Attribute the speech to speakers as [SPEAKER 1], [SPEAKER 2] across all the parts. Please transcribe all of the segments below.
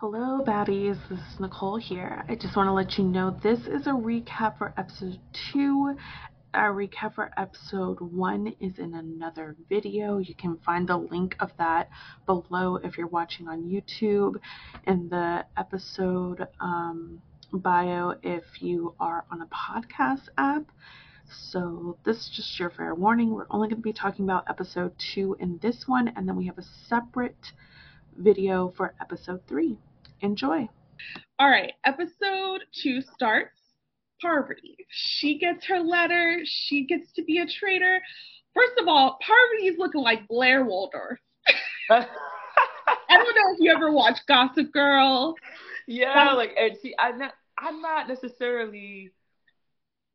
[SPEAKER 1] Hello, baddies. This is Nicole here. I just want to let you know this is a recap for episode two. Our recap for episode one is in another video. You can find the link of that below if you're watching on YouTube, in the episode um, bio if you are on a podcast app. So, this is just your fair warning. We're only going to be talking about episode two in this one, and then we have a separate video for episode three. Enjoy.
[SPEAKER 2] All right, episode two starts. Parvati. She gets her letter. She gets to be a traitor. First of all, Parvati's looking like Blair Waldorf. I don't know if you ever watched Gossip Girl.
[SPEAKER 3] Yeah, um, like and see, I'm not, I'm not necessarily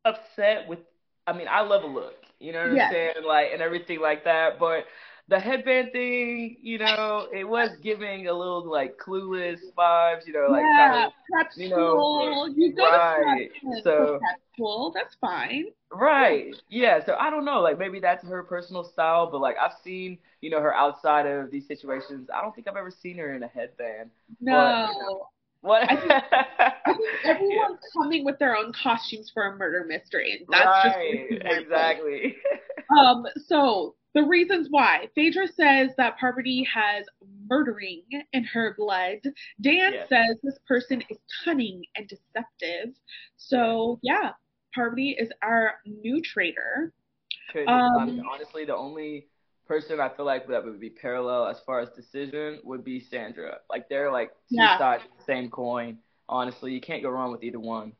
[SPEAKER 3] upset with. I mean, I love a look, you know what I'm saying, like and everything like that. But the headband thing, you know, it was giving a little like clueless vibes, you know, like
[SPEAKER 2] yeah, kind of, that's you know, cool. You
[SPEAKER 3] right.
[SPEAKER 2] so that's cool. That's fine.
[SPEAKER 3] Right. Yeah. So I don't know. Like maybe that's her personal style, but like I've seen, you know, her outside of these situations. I don't think I've ever seen her in a headband.
[SPEAKER 2] No.
[SPEAKER 3] But, you know, what?
[SPEAKER 2] I think, I think everyone's yeah. coming with their own costumes for a murder mystery, and that's right.
[SPEAKER 3] just exactly.
[SPEAKER 2] um. So the reasons why. Phaedra says that Parvati has murdering in her blood. Dan yes. says this person is cunning and deceptive. So yeah, Parvati is our new traitor.
[SPEAKER 3] Um, honestly, the only person I feel like that would be parallel as far as decision would be Sandra. Like they're like two yeah. sides of the same coin. Honestly, you can't go wrong with either one.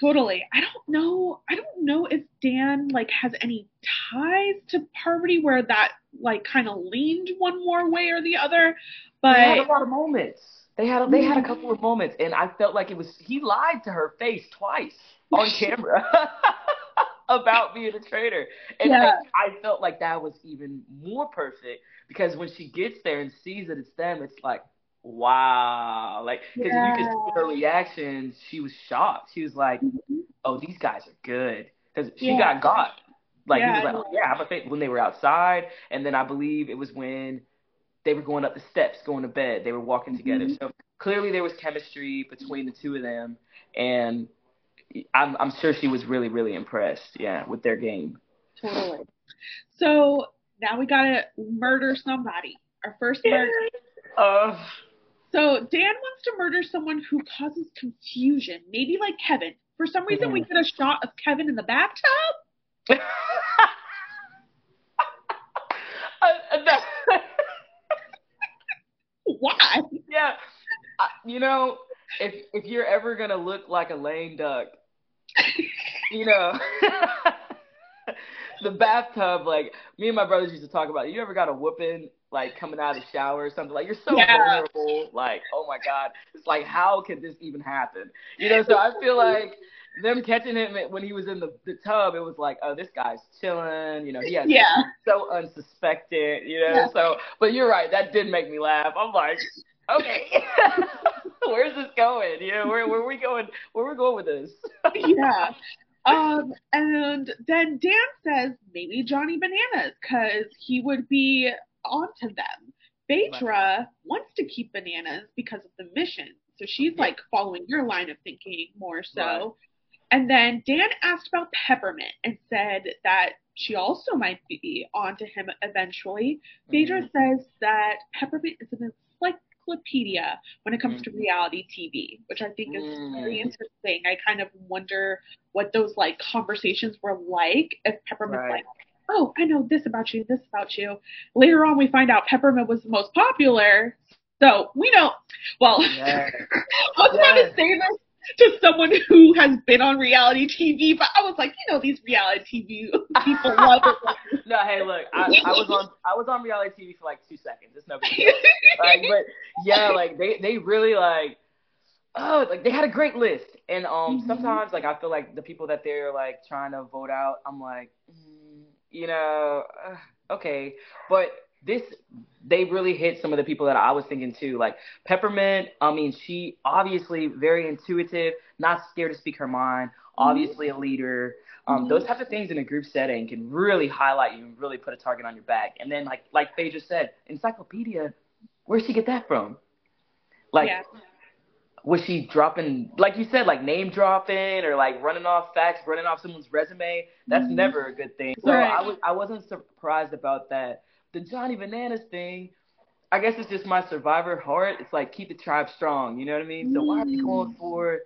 [SPEAKER 2] Totally. I don't know. I don't know if Dan like has any ties to Parvati where that like kind of leaned one more way or the other. But
[SPEAKER 3] they had a lot of moments. They had a, they had a couple of moments, and I felt like it was he lied to her face twice on camera about being a traitor, and yeah. I, I felt like that was even more perfect because when she gets there and sees that it's them, it's like wow. Like, because yeah. you could see her reaction. She was shocked. She was like, mm-hmm. oh, these guys are good. Because she yeah. got got. Like, yeah, he was like, oh, yeah, I think when they were outside. And then I believe it was when they were going up the steps, going to bed. They were walking together. Mm-hmm. So clearly there was chemistry between the two of them. And I'm, I'm sure she was really, really impressed, yeah, with their game.
[SPEAKER 2] Totally. So now we got to murder somebody. Our first murder.
[SPEAKER 3] Uh,
[SPEAKER 2] so Dan wants to murder someone who causes confusion, maybe like Kevin. For some reason, mm-hmm. we get a shot of Kevin in the bathtub. Uh, uh, Why?
[SPEAKER 3] Yeah, uh, you know, if if you're ever gonna look like a lame duck, you know, the bathtub. Like me and my brothers used to talk about. It. You ever got a whooping like coming out of the shower or something. Like you're so yeah. vulnerable. Like, oh my God. It's like how could this even happen? You know, so I feel like them catching him when he was in the, the tub, it was like, oh, this guy's chilling. You know, he has
[SPEAKER 2] yeah.
[SPEAKER 3] so unsuspected. You know, yeah. so but you're right, that did make me laugh. I'm like, okay, where's this going? You know, where where are we going? Where are we going with this?
[SPEAKER 2] yeah. Um, and then Dan says maybe Johnny Bananas because he would be onto them. Phaedra wants to keep bananas because of the mission. So she's like following your line of thinking more so. Right. And then Dan asked about Peppermint and said that she also might be onto him eventually. Mm-hmm. Phaedra says that Peppermint is an encyclopedia when it comes mm-hmm. to reality TV, which I think is mm-hmm. very interesting. I kind of wonder what those like conversations were like if Peppermint right. like, oh, I know this about you, this about you. Later on, we find out Peppermint was the most popular. So we know, well, yes. I was yes. trying to say this to someone who has been on reality TV, but I was like, you know, these reality TV people love it.
[SPEAKER 3] no, hey, look, I, I, was on I was on reality TV for like two seconds. It's no big deal. like, but yeah, like they they really like oh like they had a great list, and um mm-hmm. sometimes like I feel like the people that they're like trying to vote out, I'm like. Mm, you know, uh, okay, but this they really hit some of the people that I was thinking too. Like Peppermint, I mean, she obviously very intuitive, not scared to speak her mind, mm-hmm. obviously a leader. Um, mm-hmm. Those types of things in a group setting can really highlight you and really put a target on your back. And then, like like Phaedra said, encyclopedia, where'd she get that from? Like, yeah. Was she dropping like you said like name dropping or like running off facts running off someone's resume that's mm-hmm. never a good thing so right. i was i wasn't surprised about that the johnny bananas thing i guess it's just my survivor heart it's like keep the tribe strong you know what i mean so why are you going mm. for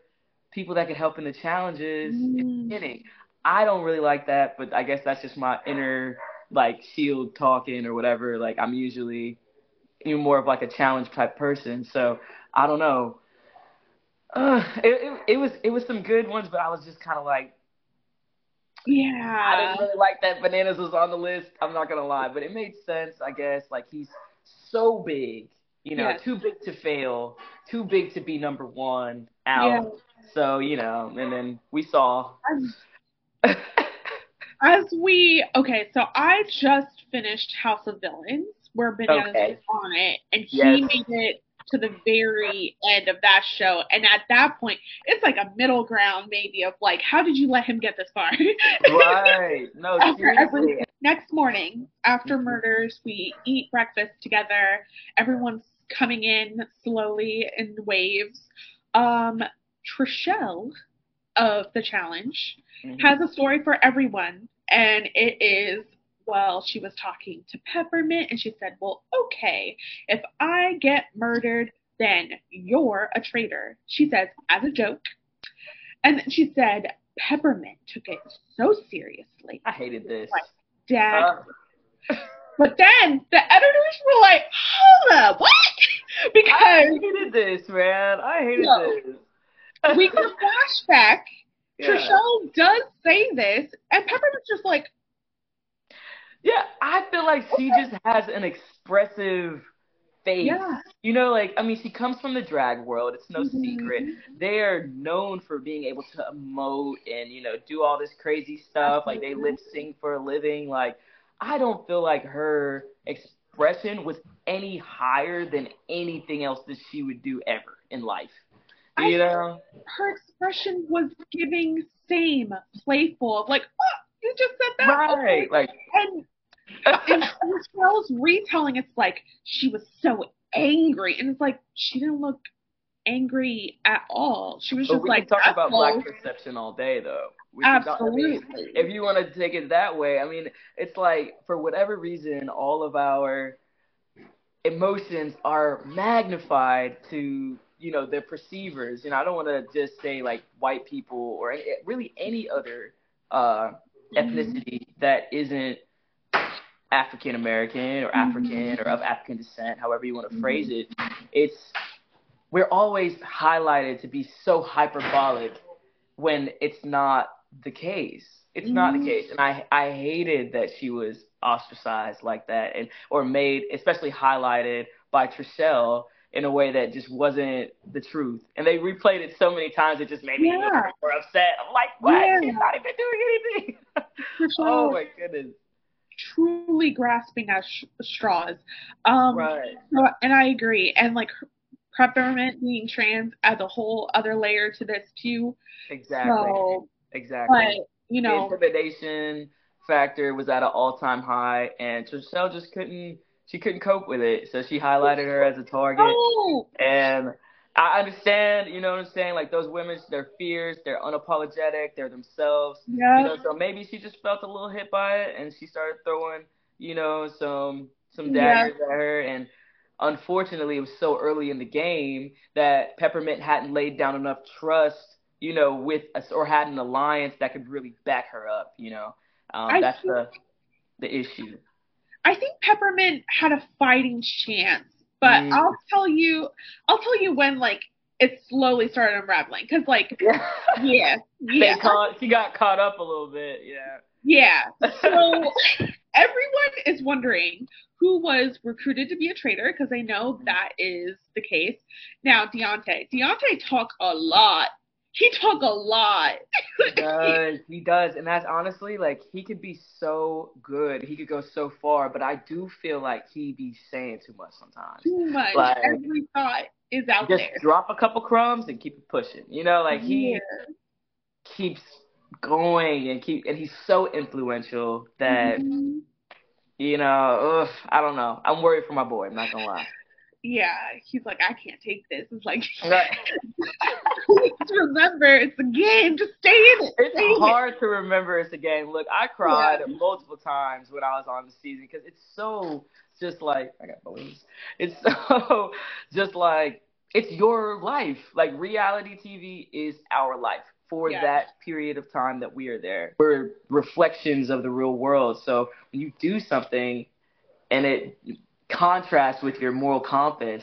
[SPEAKER 3] people that can help in the challenges mm. in the mm. beginning i don't really like that but i guess that's just my inner like shield talking or whatever like i'm usually even more of like a challenge type person so i don't know uh, it, it, it was it was some good ones, but I was just kind of like,
[SPEAKER 2] yeah,
[SPEAKER 3] I didn't really like that bananas was on the list. I'm not gonna lie, but it made sense, I guess. Like he's so big, you know, yes. too big to fail, too big to be number one out. Yeah. So you know, and then we saw.
[SPEAKER 2] As, as we okay, so I just finished House of Villains, where Bananas okay. was on it, and he yes. made it to the very end of that show. And at that point, it's like a middle ground maybe of like, how did you let him get this far?
[SPEAKER 3] right. No, seriously.
[SPEAKER 2] next morning, after murders, we eat breakfast together. Everyone's coming in slowly in waves. Um, Trishelle of the challenge mm-hmm. has a story for everyone, and it is well, she was talking to Peppermint and she said, Well, okay, if I get murdered, then you're a traitor. She says, as a joke. And she said, Peppermint took it so seriously.
[SPEAKER 3] I hated this.
[SPEAKER 2] Like, Dad. Uh. but then the editors were like, hold up, what?
[SPEAKER 3] because I hated this, man. I hated no, this.
[SPEAKER 2] we get a flashback. Yeah. Trishelle does say this, and Peppermint's just like,
[SPEAKER 3] yeah, I feel like she just has an expressive face. Yeah. You know, like I mean, she comes from the drag world. It's no mm-hmm. secret. They are known for being able to emote and you know do all this crazy stuff. Like they lip sync for a living. Like I don't feel like her expression was any higher than anything else that she would do ever in life. You I know,
[SPEAKER 2] her expression was giving same playful, like oh, you just said that,
[SPEAKER 3] right? Okay. Like
[SPEAKER 2] and and Trishelle's retelling, it's like she was so angry, and it's like she didn't look angry at all. She was just
[SPEAKER 3] we
[SPEAKER 2] like.
[SPEAKER 3] talk about black perception all day, though.
[SPEAKER 2] We Absolutely.
[SPEAKER 3] Talk, I mean, if you want to take it that way, I mean, it's like for whatever reason, all of our emotions are magnified to you know the perceivers. You know, I don't want to just say like white people or any, really any other uh, mm-hmm. ethnicity mm-hmm. that isn't African American or African mm-hmm. or of African descent, however you want to phrase it, it's we're always highlighted to be so hyperbolic when it's not the case. It's mm-hmm. not the mm-hmm. case, and I I hated that she was ostracized like that, and or made especially highlighted by Trishelle in a way that just wasn't the truth. And they replayed it so many times it just made me yeah. more upset. I'm like, what? Yeah. She's not even doing anything. oh my goodness
[SPEAKER 2] truly grasping at sh- straws. Um,
[SPEAKER 3] right.
[SPEAKER 2] So, and I agree. And like peppermint being trans adds a whole other layer to this too.
[SPEAKER 3] Exactly. So, exactly.
[SPEAKER 2] But you know,
[SPEAKER 3] the intimidation factor was at an all-time high, and Trishelle just couldn't. She couldn't cope with it, so she highlighted her as a target.
[SPEAKER 2] Oh.
[SPEAKER 3] And I understand, you know what I'm saying? Like those women, they're fierce, they're unapologetic, they're themselves.
[SPEAKER 2] Yeah.
[SPEAKER 3] You know, so maybe she just felt a little hit by it and she started throwing, you know, some some daggers yeah. at her and unfortunately it was so early in the game that Peppermint hadn't laid down enough trust, you know, with us or had an alliance that could really back her up, you know. Um, that's think, the the issue.
[SPEAKER 2] I think Peppermint had a fighting chance but mm. I'll tell you, I'll tell you when like it slowly started unraveling because like yeah, yeah.
[SPEAKER 3] Caught, she got caught up a little bit, yeah.
[SPEAKER 2] Yeah. So everyone is wondering who was recruited to be a traitor because I know that is the case. Now Deontay, Deontay talk a lot he talk a lot.
[SPEAKER 3] he does. He does. And that's honestly like he could be so good. He could go so far, but I do feel like he be saying too much sometimes.
[SPEAKER 2] Too much. Like, Every thought is out
[SPEAKER 3] just
[SPEAKER 2] there.
[SPEAKER 3] Just drop a couple crumbs and keep it pushing. You know, like he yeah. keeps going and keep and he's so influential that mm-hmm. you know, ugh, I don't know. I'm worried for my boy, I'm not gonna lie.
[SPEAKER 2] Yeah, he's like, I can't take this. It's like, right. just remember, it's a game. Just stay in it.
[SPEAKER 3] It's stay hard it. to remember it's a game. Look, I cried yeah. multiple times when I was on the season because it's so just like I got balloons. It's so just like it's your life. Like reality TV is our life for yeah. that period of time that we are there. We're reflections of the real world. So when you do something and it contrasts with your moral compass,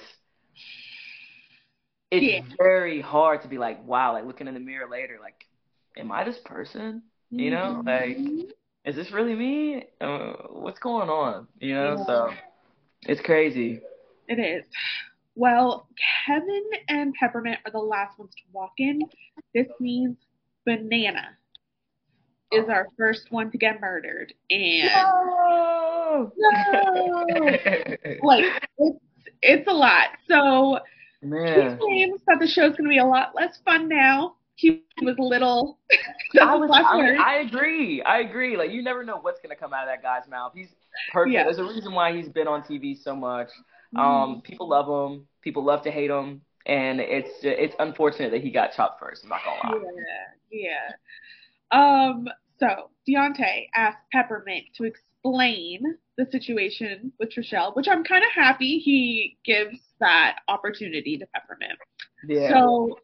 [SPEAKER 3] it's yeah. very hard to be like, wow, like looking in the mirror later, like, am I this person? You know, mm-hmm. like, is this really me? Uh, what's going on? You know, yeah. so it's crazy.
[SPEAKER 2] It is. Well, Kevin and Peppermint are the last ones to walk in. This means Banana is our first one to get murdered, and no, no, like it's it's a lot. So Man. he claims that the show's going to be a lot less fun now. He was little.
[SPEAKER 3] I was. I, I, agree. I agree. Like you never know what's going to come out of that guy's mouth. He's perfect. Yeah. There's a reason why he's been on TV so much. Um, mm. people love him. People love to hate him, and it's it's unfortunate that he got chopped first. I'm not gonna
[SPEAKER 2] lie. Yeah, yeah. Um, so Deontay asked Peppermint to explain the situation with Trishelle, which I'm kind of happy he gives that opportunity to Peppermint. Yeah. So,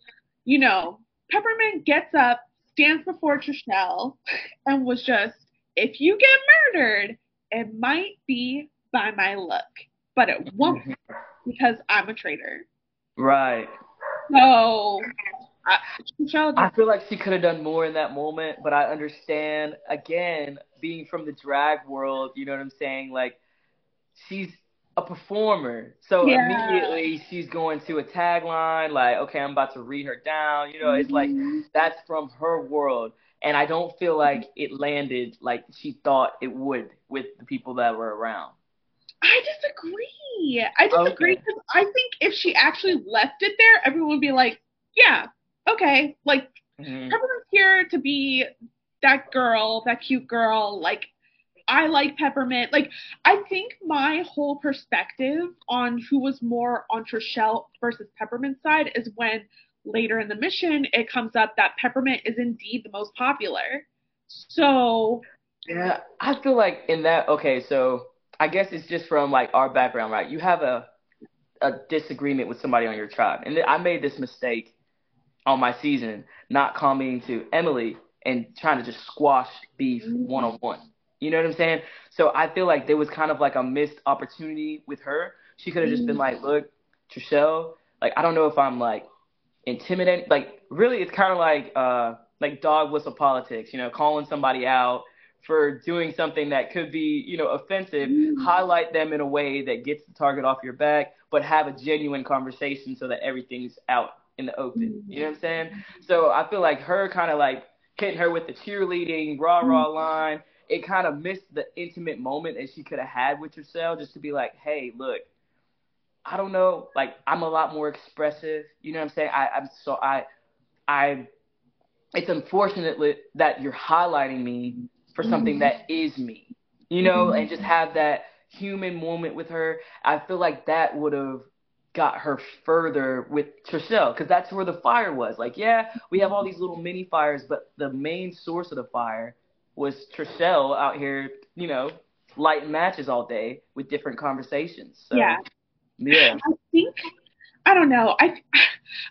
[SPEAKER 2] you know, Peppermint gets up, stands before Trishelle, and was just, if you get murdered, it might be by my look, but it won't mm-hmm. because I'm a traitor.
[SPEAKER 3] Right.
[SPEAKER 2] So I,
[SPEAKER 3] I feel like she could have done more in that moment, but I understand again, being from the drag world, you know what I'm saying? Like she's a performer. So yeah. immediately she's going to a tagline like, okay, I'm about to read her down. You know, mm-hmm. it's like mm-hmm. that's from her world. And I don't feel like it landed like she thought it would with the people that were around.
[SPEAKER 2] I disagree. I disagree because okay. I think if she actually left it there, everyone would be like, yeah, okay, like mm-hmm. everyone's here to be that girl, that cute girl. Like, I like Peppermint. Like, I think my whole perspective on who was more on Trishelle versus Peppermint side is when later in the mission it comes up that Peppermint is indeed the most popular. So.
[SPEAKER 3] Yeah, I feel like in that, okay, so I guess it's just from like our background, right? You have a a disagreement with somebody on your tribe, and I made this mistake on my season, not coming to Emily and trying to just squash beef one on one. You know what I'm saying? So I feel like there was kind of like a missed opportunity with her. She could have just been like, look, Trishelle, like I don't know if I'm like intimidating. Like really, it's kind of like uh like dog whistle politics. You know, calling somebody out for doing something that could be, you know, offensive, mm. highlight them in a way that gets the target off your back, but have a genuine conversation so that everything's out in the open. You know what I'm saying? So I feel like her kind of like hitting her with the cheerleading, rah rah mm-hmm. line. It kind of missed the intimate moment that she could have had with herself, just to be like, hey, look, I don't know, like I'm a lot more expressive. You know what I'm saying? I, I'm so I, I. It's unfortunate that you're highlighting me for something mm-hmm. that is me. You know, mm-hmm. and just have that human moment with her. I feel like that would have got her further with Trishelle because that's where the fire was. Like, yeah, we have all these little mini fires, but the main source of the fire was Trishelle out here, you know, lighting matches all day with different conversations. So,
[SPEAKER 2] yeah.
[SPEAKER 3] Yeah.
[SPEAKER 2] I think I don't know. I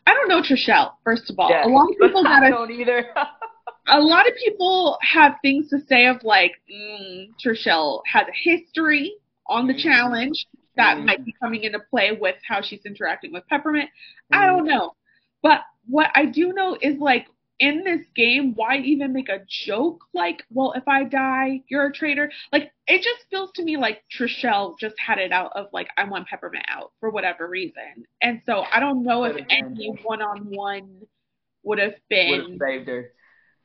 [SPEAKER 2] I don't know Trishelle. First of all, yeah. a lot of people
[SPEAKER 3] I don't either.
[SPEAKER 2] a lot of people have things to say of like mm, Trishelle has a history on the mm-hmm. challenge that mm. might be coming into play with how she's interacting with Peppermint. Mm. I don't know. But what I do know is like in this game, why even make a joke like, well, if I die, you're a traitor? Like, it just feels to me like Trishelle just had it out of like, I want Peppermint out for whatever reason. And so I don't know if any one on one would have been.
[SPEAKER 3] Saved her.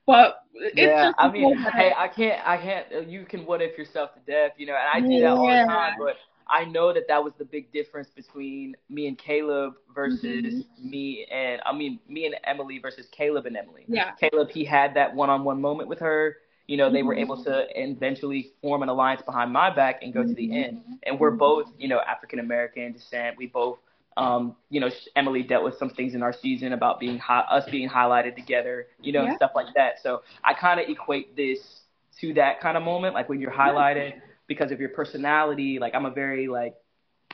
[SPEAKER 2] But
[SPEAKER 3] yeah, I mean, hey, I can't, I can't. You can what if yourself to death, you know, and I do that all the time. But I know that that was the big difference between me and Caleb versus mm-hmm. me and I mean me and Emily versus Caleb and Emily.
[SPEAKER 2] Yeah.
[SPEAKER 3] Caleb he had that one-on-one moment with her. You know, they mm-hmm. were able to eventually form an alliance behind my back and go mm-hmm. to the end. Mm-hmm. And we're both, you know, African American descent. We both um, you know, Emily dealt with some things in our season about being hi- us being highlighted together, you know, yeah. and stuff like that. So I kind of equate this to that kind of moment, like when you're highlighted because of your personality. Like I'm a very like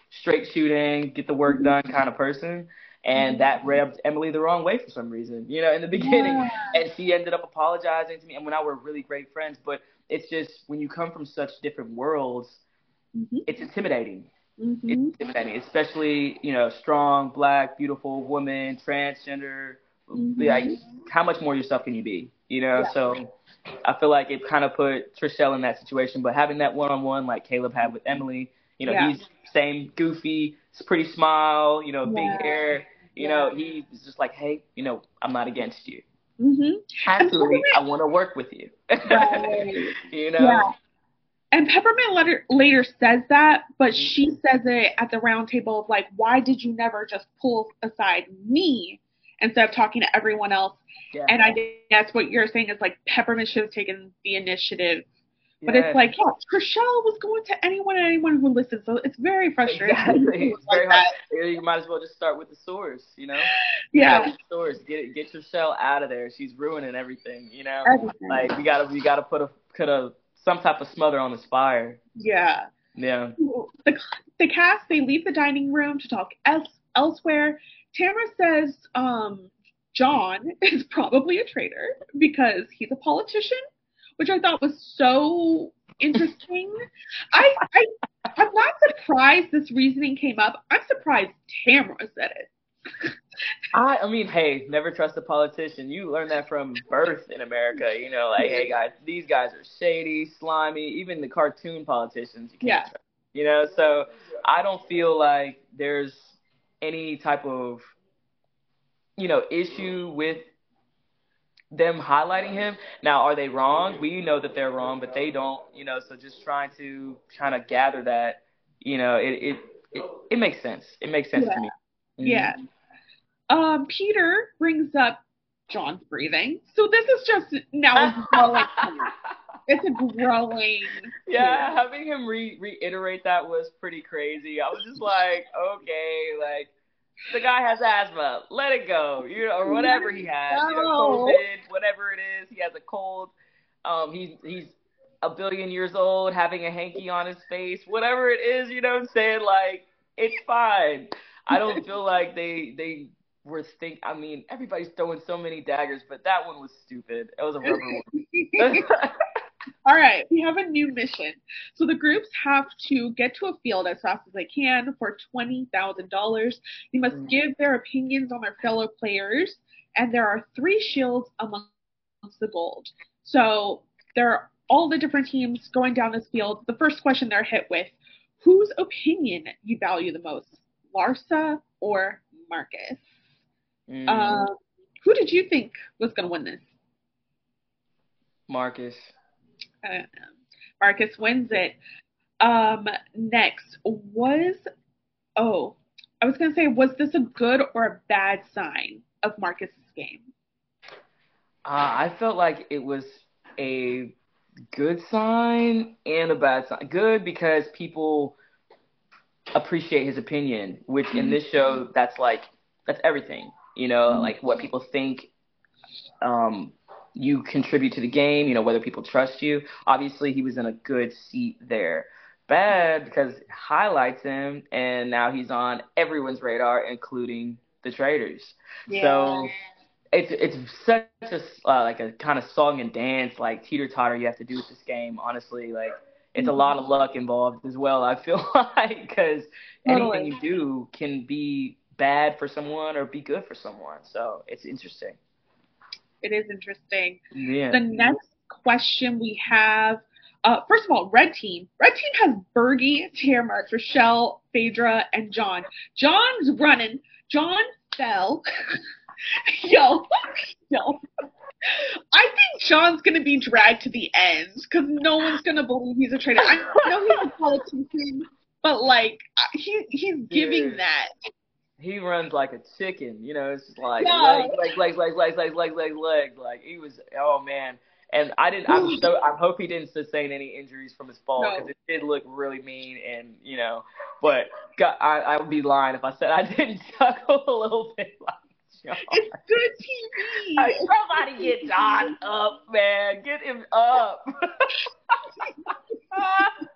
[SPEAKER 3] straight shooting, get the work done kind of person. And that rubbed Emily the wrong way for some reason, you know, in the beginning. Yeah. And she ended up apologizing to me. And when I were really great friends, but it's just when you come from such different worlds, mm-hmm. it's intimidating. Mm-hmm. It's intimidating, especially you know, strong, black, beautiful woman, transgender. Mm-hmm. Like, how much more yourself can you be? You know, yeah. so I feel like it kind of put Trishelle in that situation. But having that one-on-one like Caleb had with Emily, you know, yeah. he's same goofy, pretty smile, you know, yeah. big hair. You know, he's just like, hey, you know, I'm not against you. Mm-hmm. Absolutely, I want to work with you. Right. you know. Yeah.
[SPEAKER 2] And Peppermint later, later says that, but she mm-hmm. says it at the round table of like, why did you never just pull aside me instead of talking to everyone else? Yeah. And I guess what you're saying is like Peppermint should have taken the initiative. But it's like, yeah, Trishelle was going to anyone and anyone who listens, so it's very frustrating. Exactly.
[SPEAKER 3] It's very hard. You might as well just start with the source, you know?
[SPEAKER 2] Yeah.
[SPEAKER 3] The source. Get get Trishelle out of there. She's ruining everything, you know? Everything. Like we gotta we gotta put a put a some type of smother on this fire.
[SPEAKER 2] Yeah.
[SPEAKER 3] Yeah.
[SPEAKER 2] The, the cast they leave the dining room to talk else, elsewhere. Tamra says um, John is probably a traitor because he's a politician, which I thought was so interesting. I, I I'm not surprised this reasoning came up. I'm surprised Tamra said it.
[SPEAKER 3] I, I mean, hey, never trust a politician. You learn that from birth in America. You know, like, hey guys, these guys are shady, slimy. Even the cartoon politicians, you can't yeah. trust. You know, so I don't feel like there's any type of, you know, issue with them highlighting him. Now, are they wrong? We know that they're wrong, but they don't. You know, so just trying to kind of gather that, you know, it it it, it makes sense. It makes sense
[SPEAKER 2] yeah.
[SPEAKER 3] to me.
[SPEAKER 2] Mm-hmm. Yeah. Um, Peter brings up John's breathing. So this is just now. it's a growing.
[SPEAKER 3] Yeah, having him re- reiterate that was pretty crazy. I was just like, okay, like the guy has asthma. Let it go, you know, or whatever he has, you know, COVID, whatever it is. He has a cold. Um, he's he's a billion years old, having a hanky on his face, whatever it is. You know what I'm saying? Like, it's fine. I don't feel like they they were think. I mean, everybody's throwing so many daggers, but that one was stupid. It was a rubber one.
[SPEAKER 2] All right, we have a new mission. So the groups have to get to a field as fast as they can for twenty thousand dollars. They must mm. give their opinions on their fellow players, and there are three shields amongst the gold. So there are all the different teams going down this field. The first question they're hit with: Whose opinion you value the most, Larsa or Marcus? Mm. Uh, who did you think was going to win this?
[SPEAKER 3] Marcus.
[SPEAKER 2] Uh, Marcus wins it. Um, next was oh, I was gonna say, was this a good or a bad sign of Marcus's game?
[SPEAKER 3] Uh, I felt like it was a good sign and a bad sign. Good because people appreciate his opinion, which in this show that's like that's everything you know, like what people think um, you contribute to the game, you know, whether people trust you. Obviously, he was in a good seat there. Bad because highlights him, and now he's on everyone's radar, including the traitors. Yeah. So it's it's such a uh, like a kind of song and dance, like teeter totter you have to do with this game. Honestly, like it's a lot of luck involved as well. I feel like because anything you do can be bad for someone or be good for someone. So it's interesting.
[SPEAKER 2] It is interesting.
[SPEAKER 3] Yeah.
[SPEAKER 2] The next question we have, uh, first of all, red team. Red team has Bergie, Tamra, Rochelle, Phaedra, and John. John's running. John fell. yo, yo. I think John's gonna be dragged to the end because no one's gonna believe he's a traitor. I know he's a politician, but like he he's giving that
[SPEAKER 3] he runs like a chicken. You know, it's just like no. leg, leg, leg, leg, leg, leg, leg, leg, leg. Like he was. Oh man. And I didn't. I'm so. I hope he didn't sustain any injuries from his fall because
[SPEAKER 2] No.
[SPEAKER 3] it did look really mean. And you know, but God, I I would be lying if I said I didn't chuckle a little bit like John.
[SPEAKER 2] It's good TV.
[SPEAKER 3] Like, somebody get John up, man. Get him up.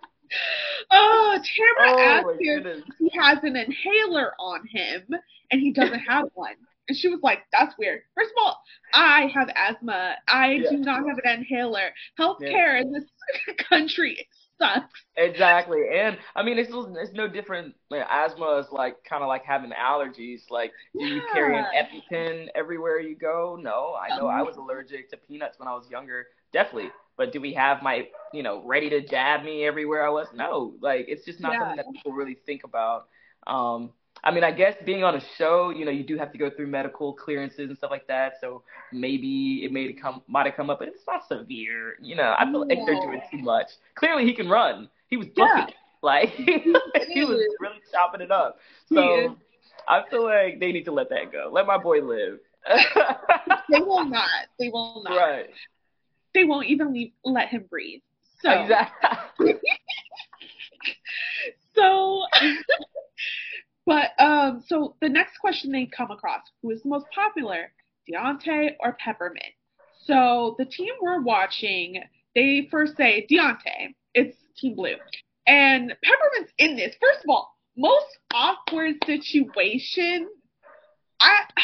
[SPEAKER 2] Oh, Tamra
[SPEAKER 3] oh
[SPEAKER 2] asked him
[SPEAKER 3] goodness.
[SPEAKER 2] he has an inhaler on him, and he doesn't have one. And she was like, "That's weird." First of all, I have asthma. I
[SPEAKER 3] Yeah.
[SPEAKER 2] do not have an inhaler. Healthcare in this country sucks.
[SPEAKER 3] Exactly, and I mean it's it's no different. Like, asthma is like kind of like having allergies. Like, do you carry an
[SPEAKER 2] Yeah.
[SPEAKER 3] EpiPen everywhere you go? No, I know I was allergic to peanuts when I was younger, definitely. But do we have my you know ready to jab me everywhere I was? No, like it's just not
[SPEAKER 2] Yeah.
[SPEAKER 3] something that people really think about. Um, I mean, I guess being on a show, you know, you do have to go through medical clearances and stuff like that. So maybe it may come might have come up, but it's not severe. You know, I feel like they're doing too much. Clearly, he can run. He was.
[SPEAKER 2] Yeah.
[SPEAKER 3] Like he was really chopping it up. So I feel like they need to let that go. Let my boy live.
[SPEAKER 2] They will not. They will not.
[SPEAKER 3] right.
[SPEAKER 2] They won't even leave, let him breathe. So,
[SPEAKER 3] Exactly.
[SPEAKER 2] so, but um, so the next question they come across: Who is the most popular, Deontay or Peppermint? So the team we're watching, they first say Deontay. It's Team Blue, and Peppermint's in this. First of all, most awkward situation. I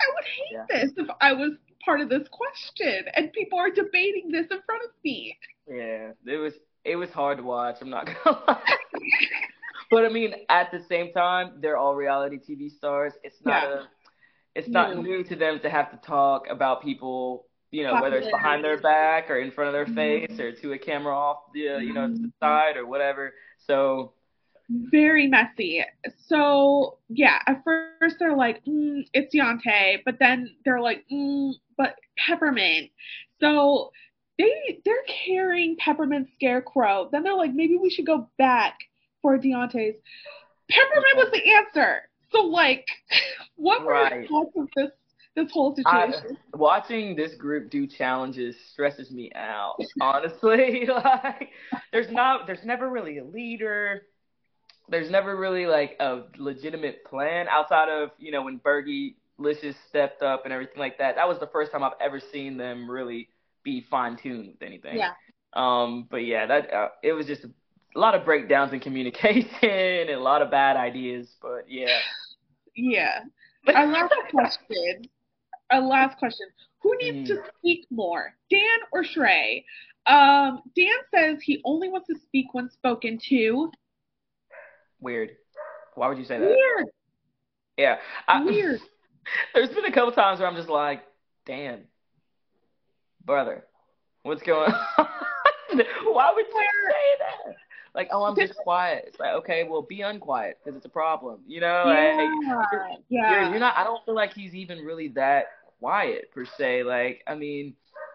[SPEAKER 2] I would hate
[SPEAKER 3] Yeah.
[SPEAKER 2] this if I was part of this question and people are debating this in front of me.
[SPEAKER 3] Yeah, it was it was hard to watch. I'm not gonna lie. but I mean, at the same time, they're all reality TV stars. It's not
[SPEAKER 2] Yeah.
[SPEAKER 3] a, it's not
[SPEAKER 2] No.
[SPEAKER 3] new to them to have to talk about people. You know, whether it's behind their back or in front of their
[SPEAKER 2] Mhm.
[SPEAKER 3] face or to a camera off the you know to the side or whatever. So
[SPEAKER 2] Very messy. So yeah, at first they're like, mm, it's Deontay, but then they're like, mm, but Peppermint. So they they're carrying Peppermint Scarecrow. Then they're like, maybe we should go back for Deontay's. Peppermint was the answer. So like, what were
[SPEAKER 3] Right.
[SPEAKER 2] your thoughts of this this whole
[SPEAKER 3] I,
[SPEAKER 2] situation?
[SPEAKER 3] watching this group do challenges stresses me out. Honestly, like there's not, there's never really a leader. There's never really like a legitimate plan outside of you know when Bergie Licious stepped up and everything like that. That was the first time I've ever seen them really be fine tuned with anything.
[SPEAKER 2] Yeah.
[SPEAKER 3] Um, but yeah, that uh, it was just a, lot of breakdowns in communication and a lot of bad ideas. But yeah.
[SPEAKER 2] Yeah. Our last question. Our last question. Who needs to speak more, Dan or Shrey? Um, Dan says he only wants to speak when spoken to.
[SPEAKER 3] Weird. Why would you say that?
[SPEAKER 2] Weird.
[SPEAKER 3] Yeah. I,
[SPEAKER 2] Weird.
[SPEAKER 3] There's been a couple times where I'm just like, Dan, brother, what's going on? Why would you say that? Like, oh, I'm just quiet. It's like, okay, well, be unquiet because it's a problem. You know, like,
[SPEAKER 2] Yeah.
[SPEAKER 3] you're,
[SPEAKER 2] Yeah.
[SPEAKER 3] you're not. I don't feel like he's even really that quiet per se. Like, I mean,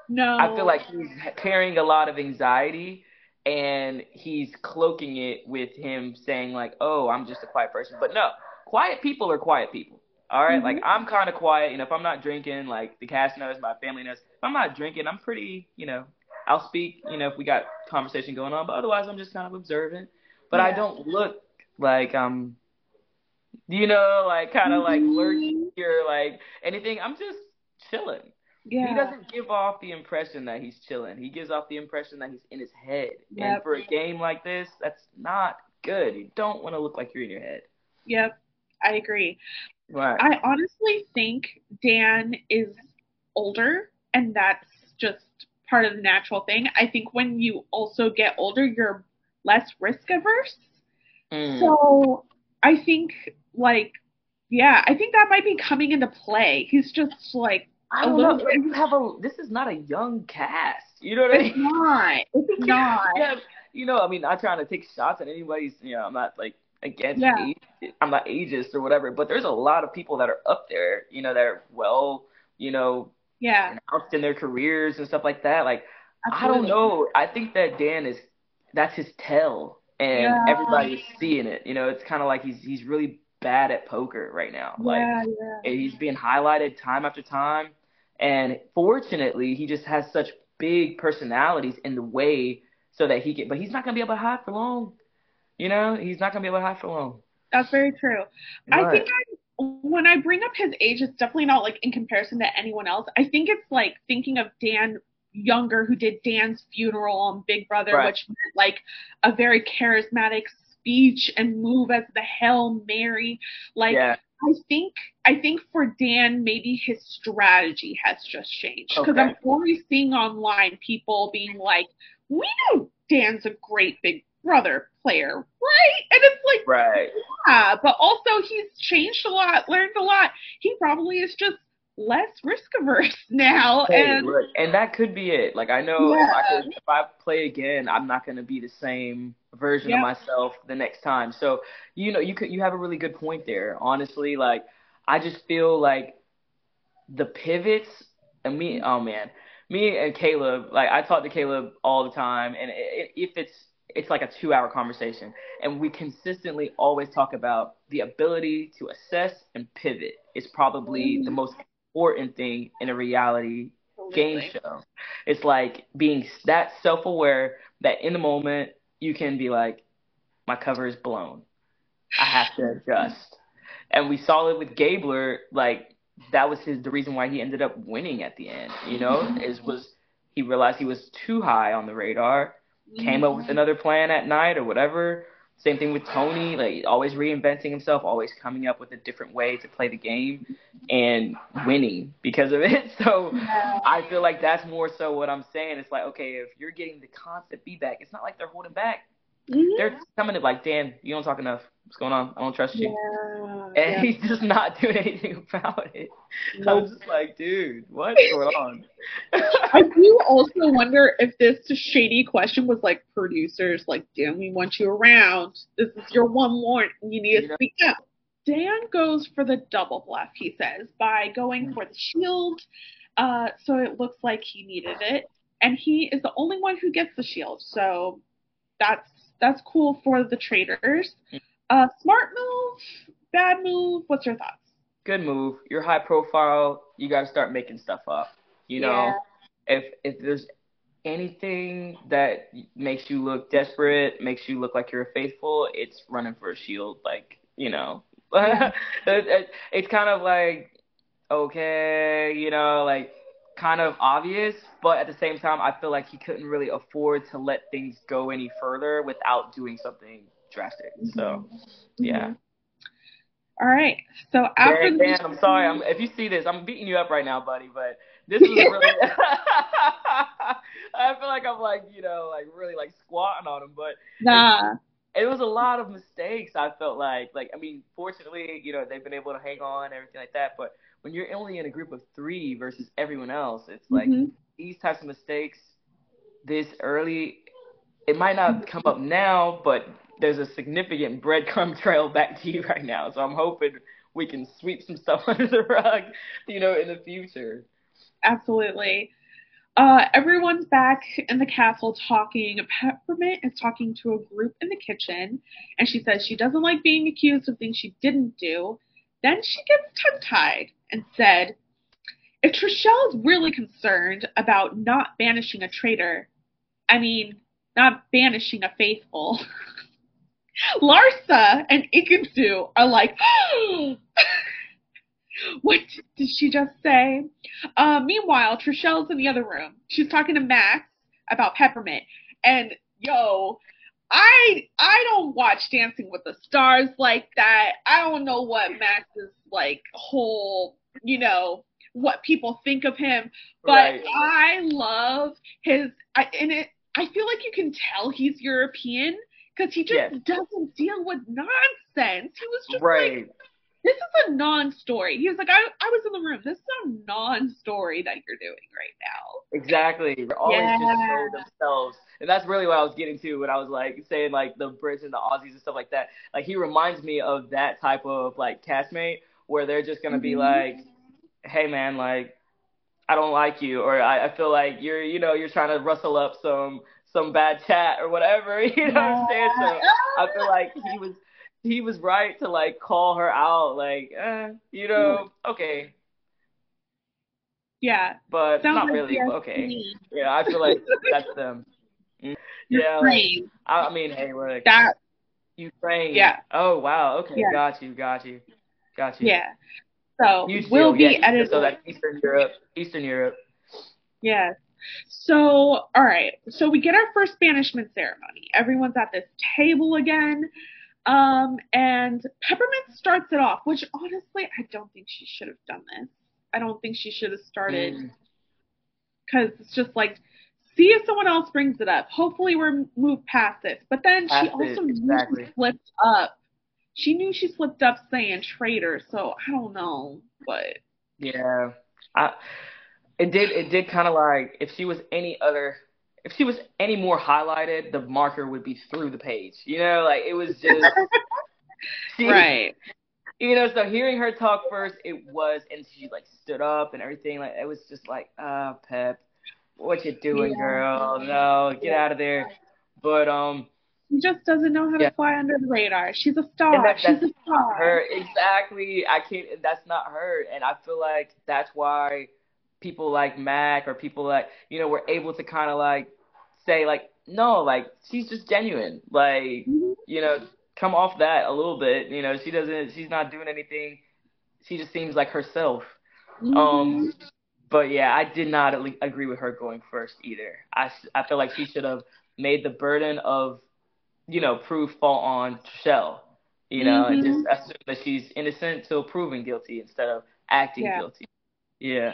[SPEAKER 2] No.
[SPEAKER 3] I feel like he's carrying a lot of anxiety and he's cloaking it with him saying like, "Oh, I'm just a quiet person." But no, quiet people are quiet people. All right?
[SPEAKER 2] Mhm.
[SPEAKER 3] like I'm kind of quiet, you know, if I'm not drinking, like the cast knows, my family knows. If I'm not drinking, I'm pretty, you know, I'll speak, you know, if we got conversation going on, but otherwise I'm just kind of observant. But I don't look like I'm you know, like kind of like
[SPEAKER 2] Mhm.
[SPEAKER 3] lurking or like anything. I'm just chilling.
[SPEAKER 2] yeah.
[SPEAKER 3] He doesn't give off the impression that he's chilling. He gives off the impression that he's in his head. And for a game like this, that's not good. You don't want to look like you're in your head.
[SPEAKER 2] Yep. I agree.
[SPEAKER 3] Right.
[SPEAKER 2] I honestly think Dan is older, and that's just part of the natural thing. I think when you also get older, you're less risk averse.
[SPEAKER 3] Mm.
[SPEAKER 2] So I think, like, yeah, I think that might be coming into play. He's just like,
[SPEAKER 3] I don't know. You have a. This is not a young cast. You know what I
[SPEAKER 2] it's
[SPEAKER 3] mean?
[SPEAKER 2] not. It's not.
[SPEAKER 3] Yeah, you know, I mean, not trying to take shots at anybody's. You know, I'm not like against
[SPEAKER 2] Yeah.
[SPEAKER 3] age. I'm not ageist or whatever. But there's a lot of people that are up there. You know, that are well. You know,
[SPEAKER 2] Yeah.
[SPEAKER 3] announced in their careers and stuff like that. Like I don't know. I think that Dan is that's his tell, and
[SPEAKER 2] Yeah.
[SPEAKER 3] everybody's seeing it. You know, it's kind of like he's he's really bad at poker right now. Like
[SPEAKER 2] Yeah, yeah.
[SPEAKER 3] he's being highlighted time after time. And fortunately, he just has such big personalities in the way so that he can, but he's not going to be able to hide for long. You know, he's not going to be able to hide for long.
[SPEAKER 2] That's very true. Right. I think I, when I bring up his age, it's definitely not like in comparison to anyone else. I think it's like thinking of Dan Younger, who did Dan's funeral on Big Brother, right. which meant like a very charismatic speech and move as the Hail Mary. Like, yeah. I think I think for Dan, maybe his strategy has just changed because okay. I'm always seeing online people being like, "We know Dan's a great Big Brother player, right?" And it's like,
[SPEAKER 3] right,
[SPEAKER 2] yeah, but also he's changed a lot, learned a lot. He probably is just less risk averse now. Hey, and
[SPEAKER 3] look, and that could be it. Like I know yeah. if I could, if I play again, I'm not going to be the same version yeah. of myself the next time. So you know, you could you have a really good point there. Honestly, like I just feel like the pivots and me. Oh man, me and Caleb. Like I talk to Caleb all the time, and if it's it's like a two hour conversation and we consistently always talk about the ability to assess and pivot is probably the mm-hmm. most important thing in a reality game show. It's like being that self aware that in the moment you can be like, my cover is blown. I have to adjust. And we saw it with Gabler, like that was his the reason why he ended up winning at the end, you know, mm-hmm. is was he realized he was too high on the radar, came up with mm-hmm. another plan at night or whatever, same thing with Tony, like always reinventing himself, always coming up with a different way to play the game and winning because of it. So yeah. I feel like that's more so what I'm saying. It's like, okay, if you're getting the constant feedback, it's not like they're holding back. Mm-hmm. They're coming to like, Dan, you don't talk enough. What's going on? I don't trust you. Yeah, and yeah. he's just not doing anything about it. Nope. I was just like, dude, what's going on?
[SPEAKER 2] I do also wonder if this shady question was like producers, like, Dan, we want you around. This is your one warrant. You need to speak up. Dan goes for the double bluff, he says, by going mm. for the shield. Uh, so it looks like he needed it. And he is the only one who gets the shield. So that's that's cool for the traitors. Uh, smart move, bad move. What's your thoughts?
[SPEAKER 3] Good move. You're high profile. You got to start making stuff up. You know, yeah. if if there's anything that makes you look desperate, makes you look like you're faithful, it's running for a shield. Like you know, yeah. it, it's kind of like okay, you know, like kind of obvious, but at the same time, I feel like he couldn't really afford to let things go any further without doing something drastic. Mm-hmm. So, yeah. Mm-hmm.
[SPEAKER 2] All right. So after
[SPEAKER 3] Dan, Dan, I'm sorry. I'm, if you see this, I'm beating you up right now, buddy. But this is really. I feel like I'm like you know like really like squatting on him, but
[SPEAKER 2] nah.
[SPEAKER 3] It, it was a lot of mistakes. I felt like like I mean, fortunately, you know they've been able to hang on and everything like that. But when you're only in a group of three versus everyone else, it's like mm-hmm. these types of mistakes this early. It might not come up now, but there's a significant breadcrumb trail back to you right now. So I'm hoping we can sweep some stuff under the rug, you know, in the future.
[SPEAKER 2] Absolutely. Uh, everyone's back in the castle talking. Peppermint is talking to a group in the kitchen, and she says she doesn't like being accused of things she didn't do. Then she gets tongue tied and said, If Trishelle is really concerned about not banishing a traitor, I mean, not banishing a faithful, Larsa and Ekin-Su are like, what did she just say? Uh, meanwhile, Trishelle's in the other room. She's talking to Maks about Peppermint. And yo, I I don't watch Dancing with the Stars like that. I don't know what Maks's like whole, you know, what people think of him, but right. I love his I and it I feel like you can tell he's European because he just yes. doesn't deal with nonsense. He was just right. like, this is a non-story. He was like, I, I was in the room. This is a non-story that you're doing right now.
[SPEAKER 3] Exactly. They're always yeah. just show themselves. And that's really what I was getting to when I was like saying like the Brits and the Aussies and stuff like that. Like he reminds me of that type of like castmate where they're just gonna mm-hmm. be like, Hey man, like I don't like you or I, I feel like you're you know, you're trying to rustle up some some bad chat or whatever. You know what I'm saying? So I feel like he was he was right to like call her out, like, eh, you know, okay.
[SPEAKER 2] Yeah.
[SPEAKER 3] But
[SPEAKER 2] Sounds
[SPEAKER 3] not
[SPEAKER 2] like
[SPEAKER 3] really. okay.
[SPEAKER 2] me.
[SPEAKER 3] Yeah, I feel like that's them. Mm. Yeah. I, I mean, hey, look,
[SPEAKER 2] That
[SPEAKER 3] Ukraine.
[SPEAKER 2] Yeah.
[SPEAKER 3] Oh wow. Okay.
[SPEAKER 2] Yeah.
[SPEAKER 3] Got you. Got you. Got you.
[SPEAKER 2] yeah. So
[SPEAKER 3] You
[SPEAKER 2] we'll be
[SPEAKER 3] yeah,
[SPEAKER 2] edited.
[SPEAKER 3] So that's Eastern Europe. Eastern Europe.
[SPEAKER 2] Yes. So, all right. So we get our first banishment ceremony. Everyone's at this table again. Um, and Peppermint starts it off, which honestly, I don't think she should have done this. I don't think she should have started
[SPEAKER 3] Mm.
[SPEAKER 2] because it's just like, see if someone else brings it up. Hopefully, we're moved past this. But then she
[SPEAKER 3] Past it,
[SPEAKER 2] also knew
[SPEAKER 3] exactly.
[SPEAKER 2] she slipped up. She knew she slipped up saying traitor. So I don't know, but
[SPEAKER 3] Yeah. I it did it did kind of like if she was any other if she was any more highlighted, the marker would be through the page. You know, like it was just she,
[SPEAKER 2] right.
[SPEAKER 3] You know, so hearing her talk first, it was, and she like stood up and everything. Like it was just like, ah, Pep, what you doing,
[SPEAKER 2] Yeah.
[SPEAKER 3] girl? No, get out of there. But um,
[SPEAKER 2] She just doesn't know how to fly under the radar. She's a star.
[SPEAKER 3] that,
[SPEAKER 2] She's a star.
[SPEAKER 3] her exactly. I can't. That's not her, and I feel like that's why people like Maks or people like you know were able to kind of like say like, no, like she's just genuine. Like
[SPEAKER 2] Mhm.
[SPEAKER 3] you know, come off that a little bit. You know, she doesn't. She's not doing anything. She just seems like herself.
[SPEAKER 2] Mhm.
[SPEAKER 3] Um, but yeah, I did not at agree with her going first either. I I feel like she should have made the burden of, you know, proof fall on Trishelle. You know, and just assume that she's innocent till proven guilty instead of acting
[SPEAKER 2] Yeah.
[SPEAKER 3] guilty. Yeah.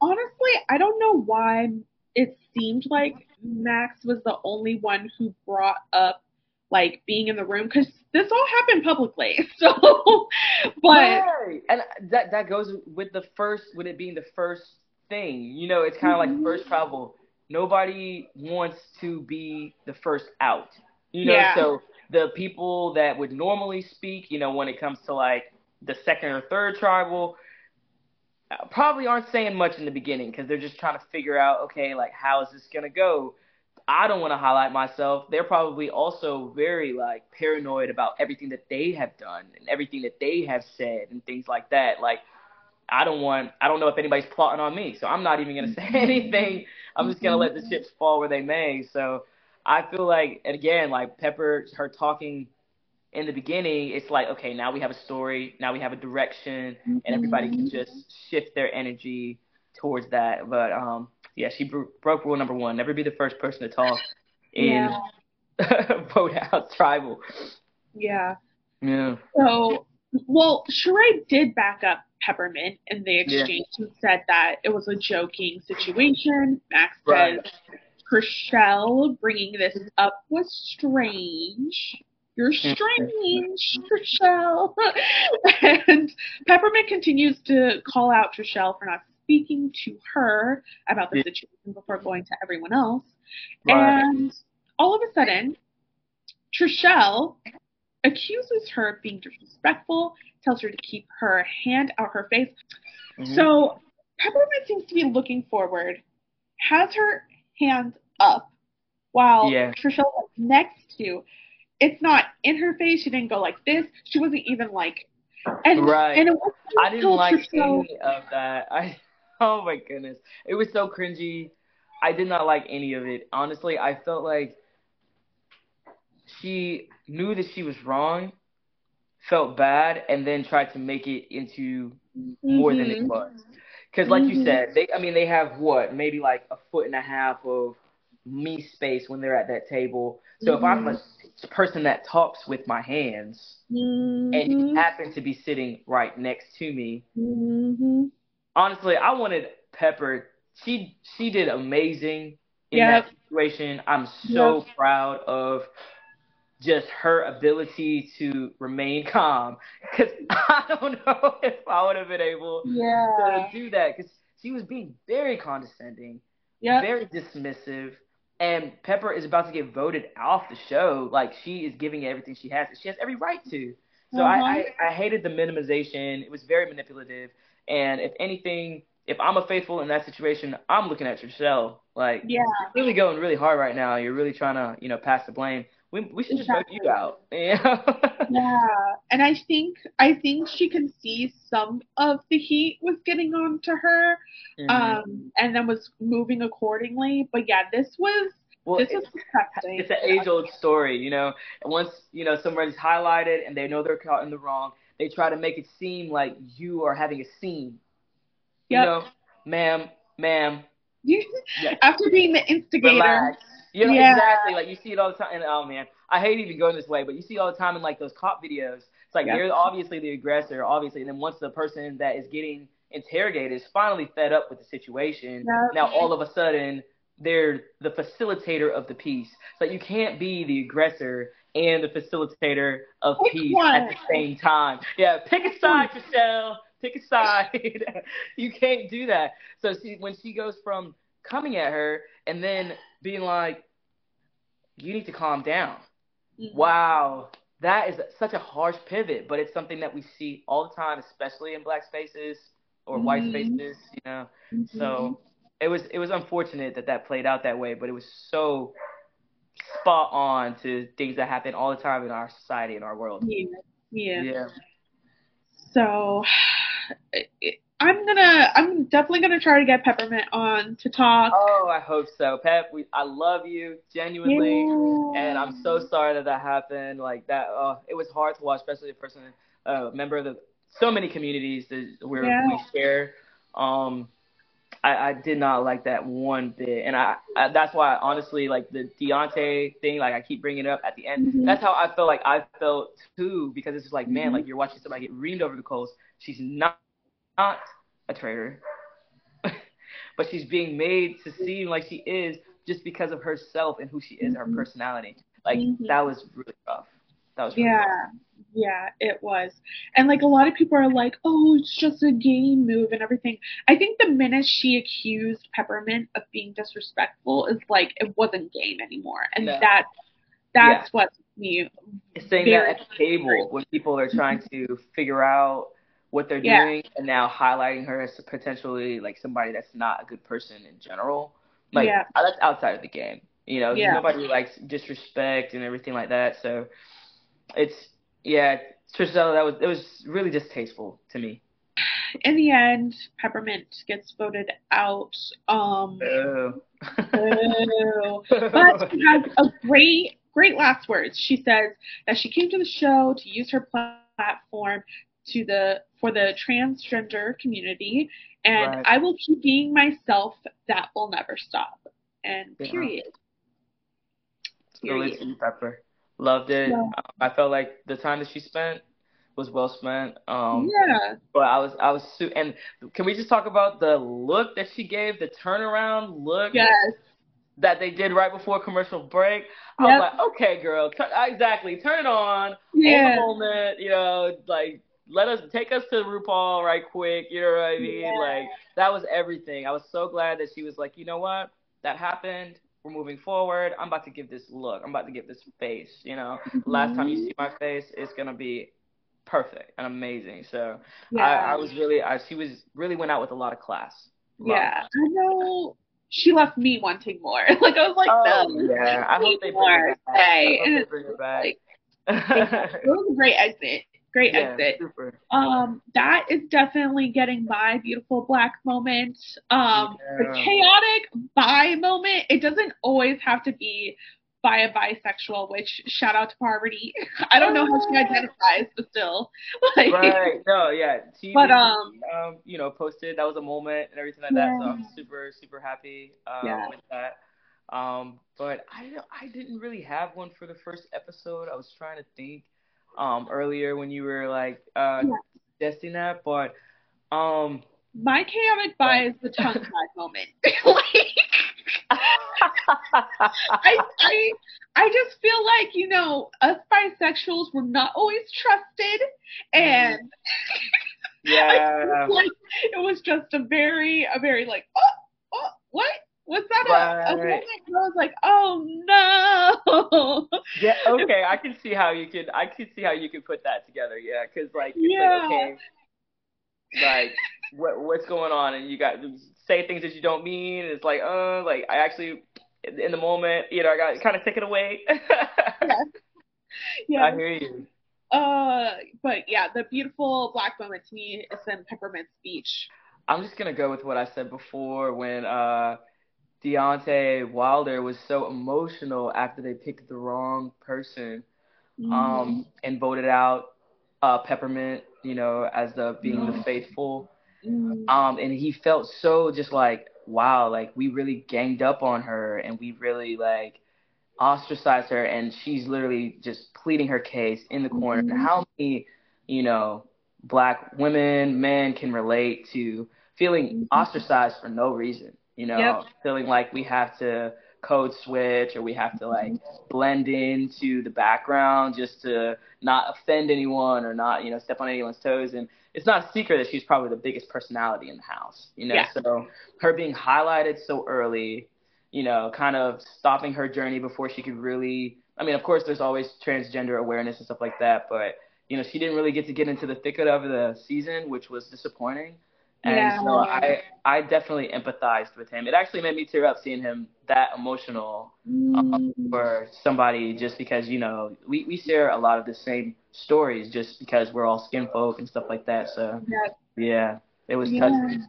[SPEAKER 2] Honestly, I don't know why it seemed like Maks was the only one who brought up like being in the room because this all happened publicly. So, but
[SPEAKER 3] Right. And that that goes with the first with it being the first thing. You know, it's kind of like
[SPEAKER 2] Mhm.
[SPEAKER 3] first tribal. Nobody wants to be the first out. You know,
[SPEAKER 2] Yeah.
[SPEAKER 3] so the people that would normally speak, you know, when it comes to like the second or third tribal, uh, probably aren't saying much in the beginning because they're just trying to figure out, okay, like how is this gonna go? I don't want to highlight myself. They're probably also very like paranoid about everything that they have done and everything that they have said and things like that. Like I don't want I don't know if anybody's plotting on me, so I'm not even gonna say anything. I'm just gonna let the chips fall where they may. So I feel like again, like Pepper her talking in the beginning, it's like, okay, now we have a story, now we have a direction, and everybody can just shift their energy towards that. But um, yeah, she bro- broke rule number one: never be the first person to talk in vote out tribal.
[SPEAKER 2] yeah.
[SPEAKER 3] Yeah,
[SPEAKER 2] So, well, Sheree did back up Peppermint in the
[SPEAKER 3] Yeah.
[SPEAKER 2] and said that it was a joking situation. Maks
[SPEAKER 3] Right.
[SPEAKER 2] says Trishelle bringing this up was strange. You're strange, Trishelle. and Peppermint continues to call out Trishelle for not speaking to her about the situation before going to everyone else.
[SPEAKER 3] Right.
[SPEAKER 2] And all of a sudden, Trishelle accuses her of being disrespectful, tells her to keep her hand out her face.
[SPEAKER 3] Mhm.
[SPEAKER 2] So Peppermint seems to be looking forward, has her hand up, while
[SPEAKER 3] Yeah.
[SPEAKER 2] Trishelle was next to. It's not in her face. She didn't go like this. She wasn't even like. And,
[SPEAKER 3] Right.
[SPEAKER 2] and it wasn't
[SPEAKER 3] I didn't like any of that. I oh my goodness, it was so cringy. I did not like any of it. Honestly, I felt like she knew that she was wrong, felt bad, and then tried to make it into more than it
[SPEAKER 2] Mhm.
[SPEAKER 3] was. Because, like you
[SPEAKER 2] Mhm.
[SPEAKER 3] said, they I mean they have what maybe like a foot and a half of me space when they're at that table. So if I'm a person that talks with my hands and you happen to be sitting right next to me,
[SPEAKER 2] Mhm.
[SPEAKER 3] honestly, I wanted Pepper. She she did amazing in
[SPEAKER 2] Yep.
[SPEAKER 3] that situation. I'm so proud of just her ability to remain calm because I don't know if I would have been able
[SPEAKER 2] Yeah.
[SPEAKER 3] to do that because she was being very condescending,
[SPEAKER 2] Yep.
[SPEAKER 3] very dismissive. And Pepper is about to get voted off the show. Like she is giving everything she has. She has every right to. So
[SPEAKER 2] Uh-huh.
[SPEAKER 3] I, I, I hated the minimization. It was very manipulative. And if anything, if I'm a faithful in that situation, I'm looking at Trishelle. Like
[SPEAKER 2] Yeah.
[SPEAKER 3] you're really going really hard right now. You're really trying to, you know, pass the blame. We we should exactly. just vote you out. Yeah.
[SPEAKER 2] yeah, and I think I think she can see some of the heat was getting on to her, mm-hmm. um, and then was moving accordingly. But yeah, this was well, this
[SPEAKER 3] it's, it's an age old story, you know. And once you know somebody's highlighted and they know they're caught in the wrong, they try to make it seem like you are having a scene. Yep. You know, ma'am, ma'am.
[SPEAKER 2] yeah. After being the instigator. Relax.
[SPEAKER 3] You know, yeah. exactly. Like you see it all the time. And oh man, I hate even going this way, but you see all the time in like those cop videos. It's like you're obviously the aggressor, obviously, and then once the person that is getting interrogated is finally fed up with the situation, now all of a sudden they're the facilitator of the peace. So you can't be the aggressor and the facilitator of pick peace one. at the same time. Yeah, pick a side, Michelle. Pick a side. you can't do that. So see, when she goes from coming at her and then being like, "You need to calm down." Mm-hmm. Wow, that is such a harsh pivot, but it's something that we see all the time, especially in black spaces or mm-hmm. white spaces. You know, mm-hmm. so it was it was unfortunate that that played out that way, but it was so spot on to things that happen all the time in our society in our world.
[SPEAKER 2] Yeah. Yeah. yeah. So I'm gonna I'm definitely gonna try to get Peppermint on to talk.
[SPEAKER 3] Oh, I hope so. Pep, we I love you genuinely, yeah. and I'm so sorry that that happened. Like that, uh, it was hard to watch, especially a person, a uh, member of the so many communities that we yeah. we share. Um, I, I did not like that one bit, and I, I that's why honestly like the Deontay thing, like I keep bringing it up at the end. Mm-hmm. That's how I felt like I felt too, because it's just like man, mm-hmm. like you're watching somebody get reamed over the coals. She's not not a traitor, but she's being made to seem like she is just because of herself and who she is, mm-hmm. her personality. Like mm-hmm. that was really rough. That was really
[SPEAKER 2] yeah. Rough. Yeah, it was. And like a lot of people are like, oh, it's just a game move and everything. I think the minute she accused Peppermint of being disrespectful is like it wasn't game anymore. And no. that that's yeah. what me
[SPEAKER 3] saying that at the table when people are trying to figure out what they're yeah. doing and now highlighting her as potentially like somebody that's not a good person in general. Like yeah. that's outside of the game. You know, yeah. nobody likes disrespect and everything like that. So it's yeah, Trisha, that was it was really distasteful to me.
[SPEAKER 2] In the end, Peppermint gets voted out. Um, but she has a great, great last words. She says that she came to the show to use her platform to the for the transgender community, and right. I will keep being myself. That will never stop. And period.
[SPEAKER 3] Yeah. period. Pepper. Loved it. Yeah. I felt like the time that she spent was well spent. Um, yeah. But I was I was su- and can we just talk about the look that she gave, the turnaround look?
[SPEAKER 2] Yes.
[SPEAKER 3] That they did right before commercial break. I yep. was like, okay, girl, t- exactly. Turn it on. Yeah. the moment, you know, like let us take us to RuPaul right quick. You know what I mean? Yeah. Like that was everything. I was so glad that she was like, you know what, that happened we're moving forward. I'm about to give this look. I'm about to give this face. You know, mm-hmm. last time you see my face, it's gonna be perfect and amazing. So yeah. I, I was really, I, she was really went out with a lot of class.
[SPEAKER 2] yeah, I know. She left me wanting more. like I was like, oh,
[SPEAKER 3] no, yeah. I hope they bring it back. Hey. I hope they bring it back. Like,
[SPEAKER 2] it was a great exit great yeah, exit. Super. Um, that is definitely getting my beautiful black moment. Um, yeah. the chaotic bi moment. It doesn't always have to be by a bisexual. Which shout out to Parvati. I don't know how she identifies, but still.
[SPEAKER 3] Like, right. No. Yeah. But um, um, you know, posted that was a moment and everything like yeah. that. So I'm super super happy um, yeah. with that. Um, but I I didn't really have one for the first episode. I was trying to think um earlier when you were like uh yeah. suggesting that, but um
[SPEAKER 2] my chaotic bi is the tongue tie moment. like I I I just feel like, you know, us bisexuals were not always trusted and
[SPEAKER 3] yeah.
[SPEAKER 2] like it was just a very a very like oh, oh what was that right. a, a woman? I was like, oh no.
[SPEAKER 3] yeah. Okay. I can see how you could. I can see how you could put that together. Yeah. Because like, yeah. Like, okay, like what what's going on, and you got say things that you don't mean. it's like, uh, like I actually in the moment, you know, I got kind of taken away. yeah. yeah. I hear you.
[SPEAKER 2] Uh, but yeah, the beautiful black moment to me is in Peppermint's speech.
[SPEAKER 3] I'm just gonna go with what I said before when uh, Deontay Wilder was so emotional after they picked the wrong person, mm-hmm. um, and voted out uh, Peppermint, you know, as the being mm-hmm. the faithful. Mm-hmm. Um, and he felt so just like, wow, like we really ganged up on her and we really like ostracized her and she's literally just pleading her case in the corner. Mm-hmm. How many, you know, black women, men can relate to feeling mm-hmm. ostracized for no reason, you know, yep. feeling like we have to code switch or we have to like mm-hmm. blend into the background just to not offend anyone or not, you know, step on anyone's toes. And it's not a secret that she's probably the biggest personality in the house, you know. Yeah. So her being highlighted so early, you know, kind of stopping her journey before she could really. I mean, of course, there's always transgender awareness and stuff like that, but you know, she didn't really get to get into the thicket of the season, which was disappointing. And yeah. so I I definitely empathized with him. It actually made me tear up seeing him that emotional um, mm. for somebody just because you know we we share a lot of the same stories just because we're all skin folk and stuff like that. So yeah, yeah it was yeah. touching.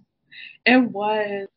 [SPEAKER 2] It was.